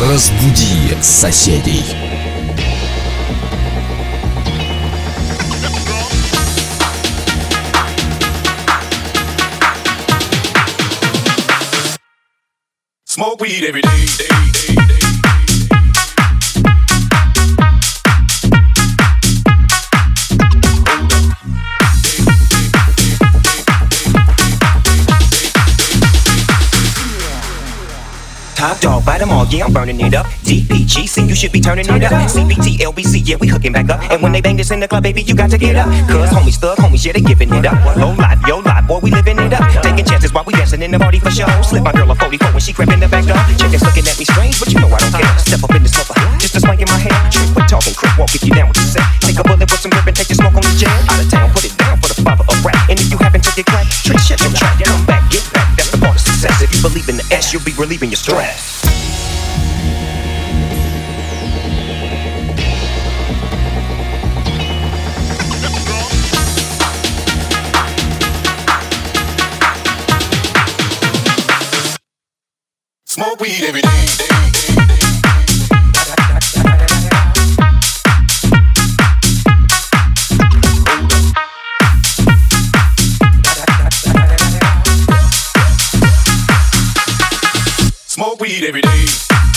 Разбуди соседей. Smoke weed every day. day, day, day. Dog, buy them all, yeah, I'm burning it up. DPGC, you should be turning it up. CBT, LBC, yeah, we hooking back up. And when they bang this in the club, baby, you got to get up. Cause homies, thug homies, yeah, they giving it up. Low life, yo life, boy, we living it up. Taking chances while we dancing in the party for show. Slip my girl a 44 when she crept in the back door. Chickens looking at me strange, but you know I don't care. Step up in this mother, just a swank in my hair. Trick with talking, crip walk if you down with the set. Take a bullet with some and take your smoke on the jet. Out of town, put it down for the father of rap. And if you happen to get cracked, believe in the S, you'll be relieving your stress. Smoke weed every day, every day.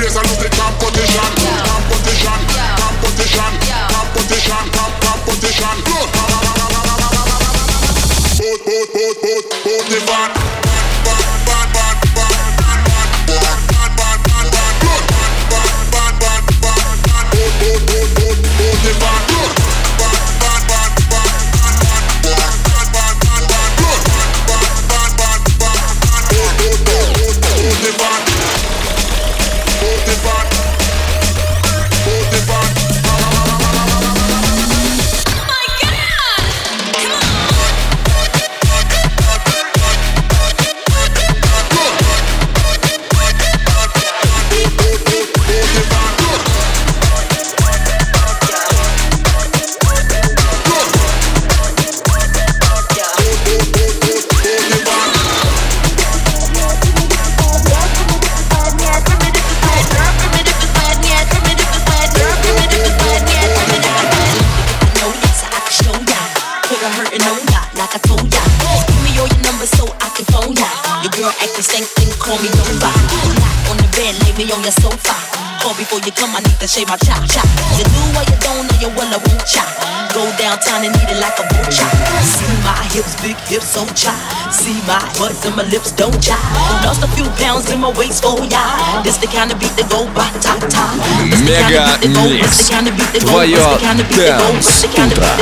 blaze and love the competition come, I need to shave my chop chop. You do what you don't know, you will, I won't chop. Go downtown and eat it like a boot chop. See my hips, big hips on chop. See my butt and my lips don't chop. Lost a few pounds in my waist, oh yeah. This the kind of beat that go ba ta ta. Мега Микс. Твое Dance Утро.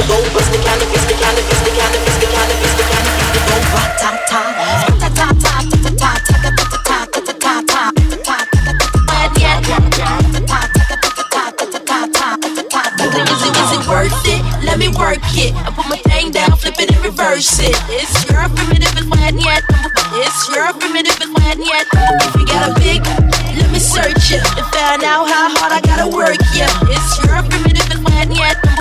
It and reverse it. It's your primitive, it's why yet. It's your primitive, it's why yet. If you got a big, let me search it and find out how hard I gotta work. Yeah, it's your primitive, it's why yet.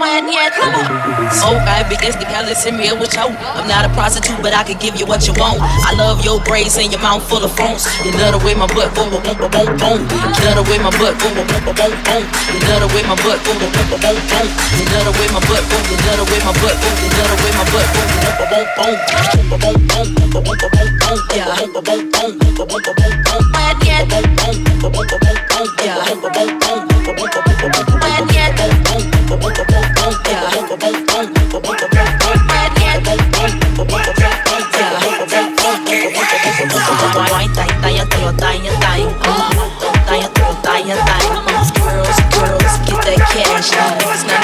Primitive, it's why yet. So I as the callous in me with you. I'm not a prostitute, but I can give you what you want. I love your braids and your mouth full of phones. You love the way my butt boom boom boom boom boom. You love the way my butt boom boom boom boom boom. You love the way my butt boom boom boom boom boom. You love the way my butt boom. You love the way my butt boom. You love the way my butt boom boom boom boom boom boom boom boom boom boom boom. Yeah. Boom Girls. It's 95,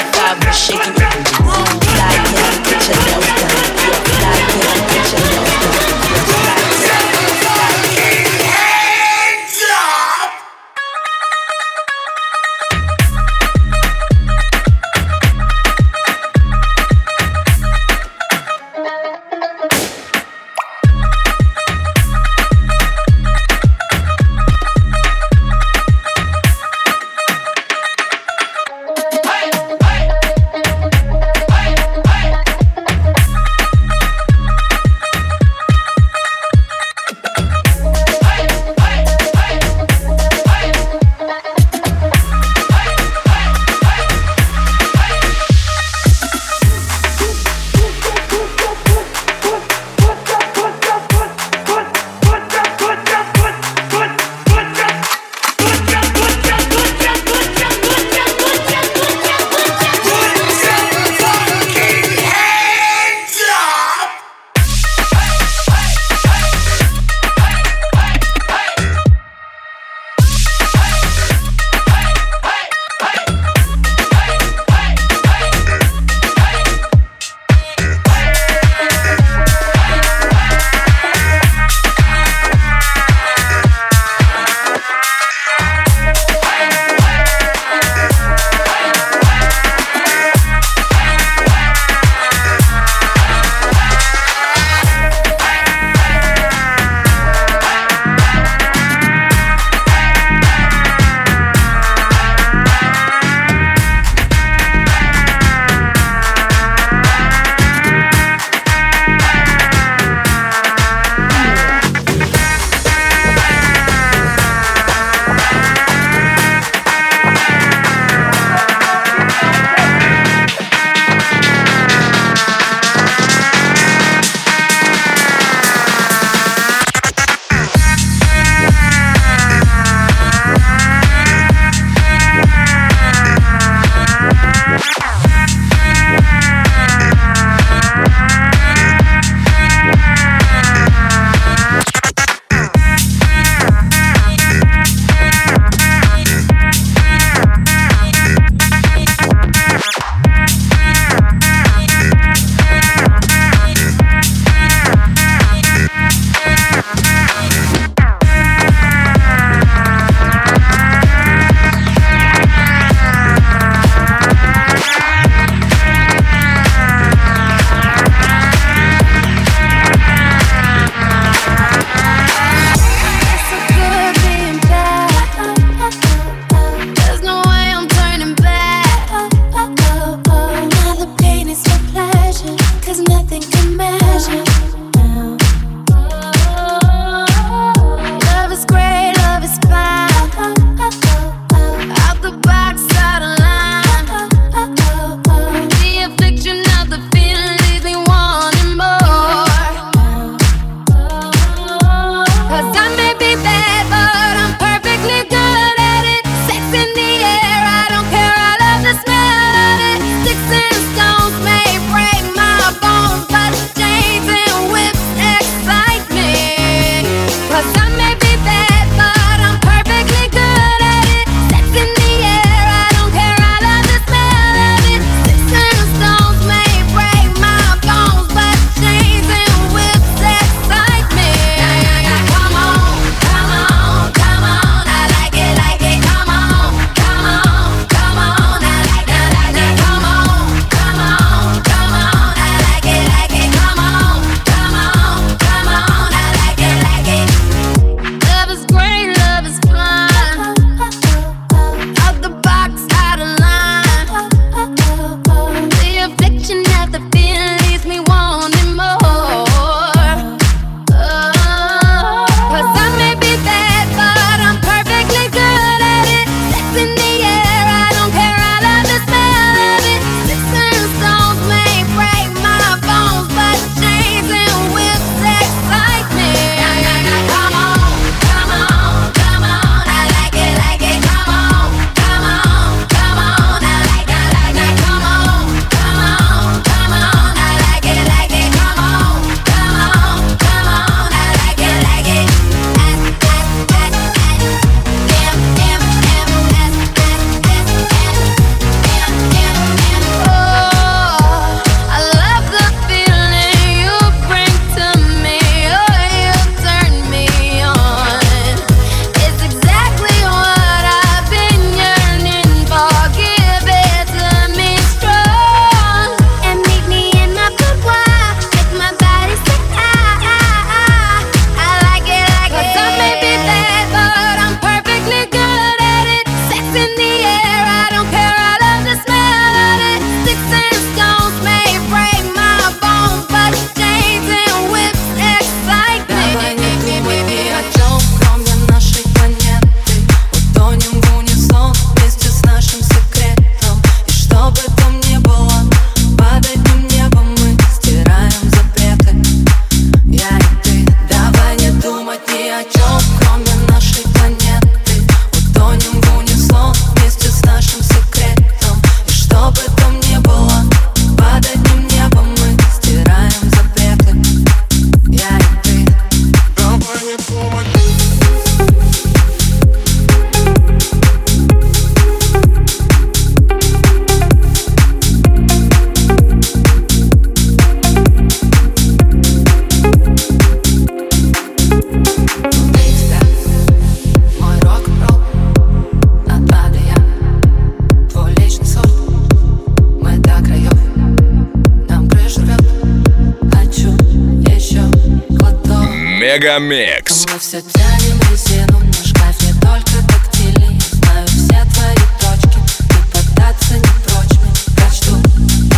Мегамикс. Мы все тянем резину, наш шкафе только тактили. Знаю все твои точки, ты поддаться не прочь мне. Прочту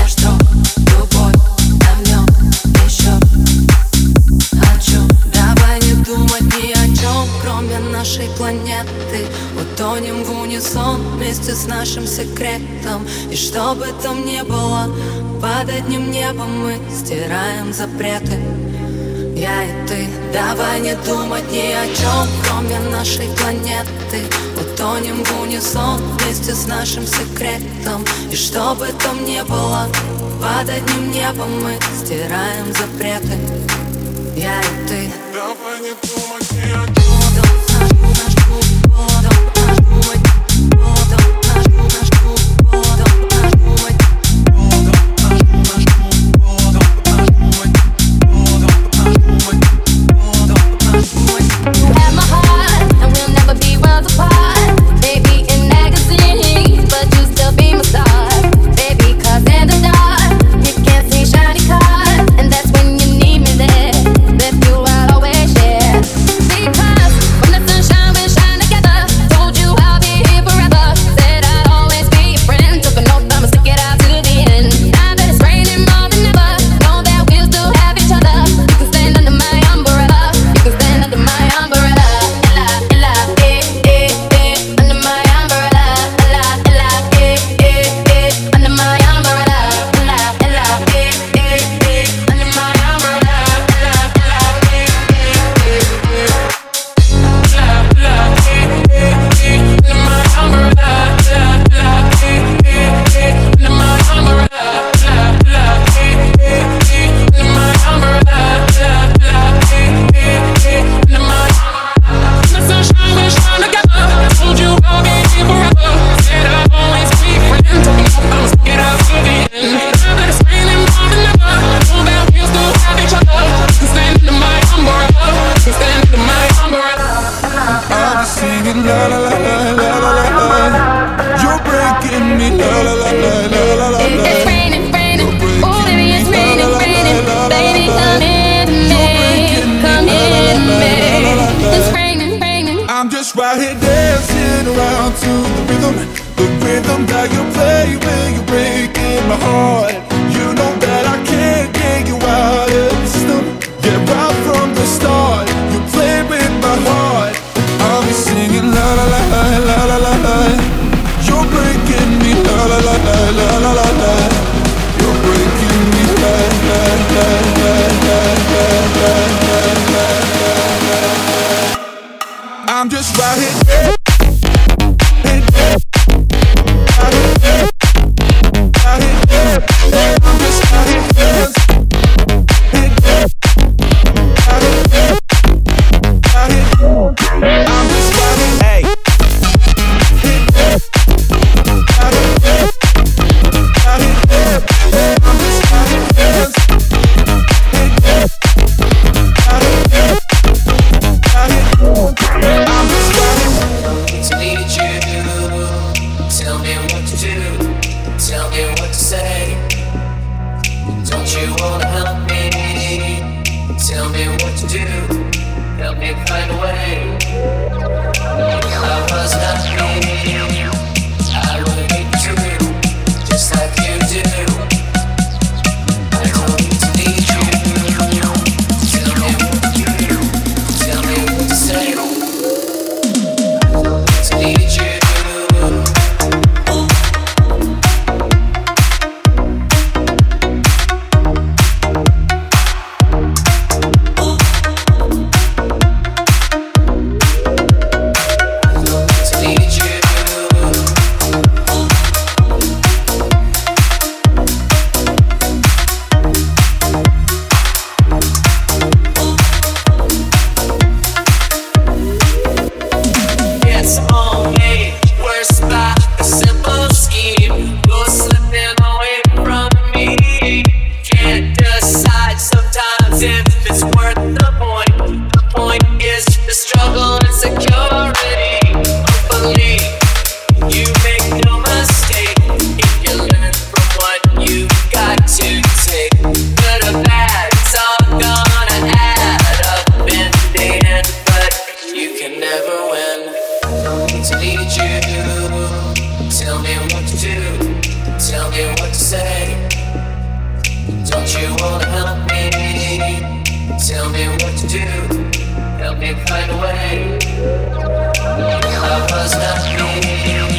меж строк, еще о чем. Давай не думать ни о чем, кроме нашей планеты. Утонем в унисон вместе с нашим секретом. И что бы там ни было, под одним небом мы стираем запреты. Я и ты, давай не думать ни о чем, кроме нашей планеты. Утонем в унисон вместе с нашим секретом. И что бы там ни было, под одним небом мы стираем запреты. Я и ты. Давай не думать ни о чем to the rhythm. what to do. Tell me what to say. Don't you wanna help me? Tell me what to do. Help me find a way. I was not me.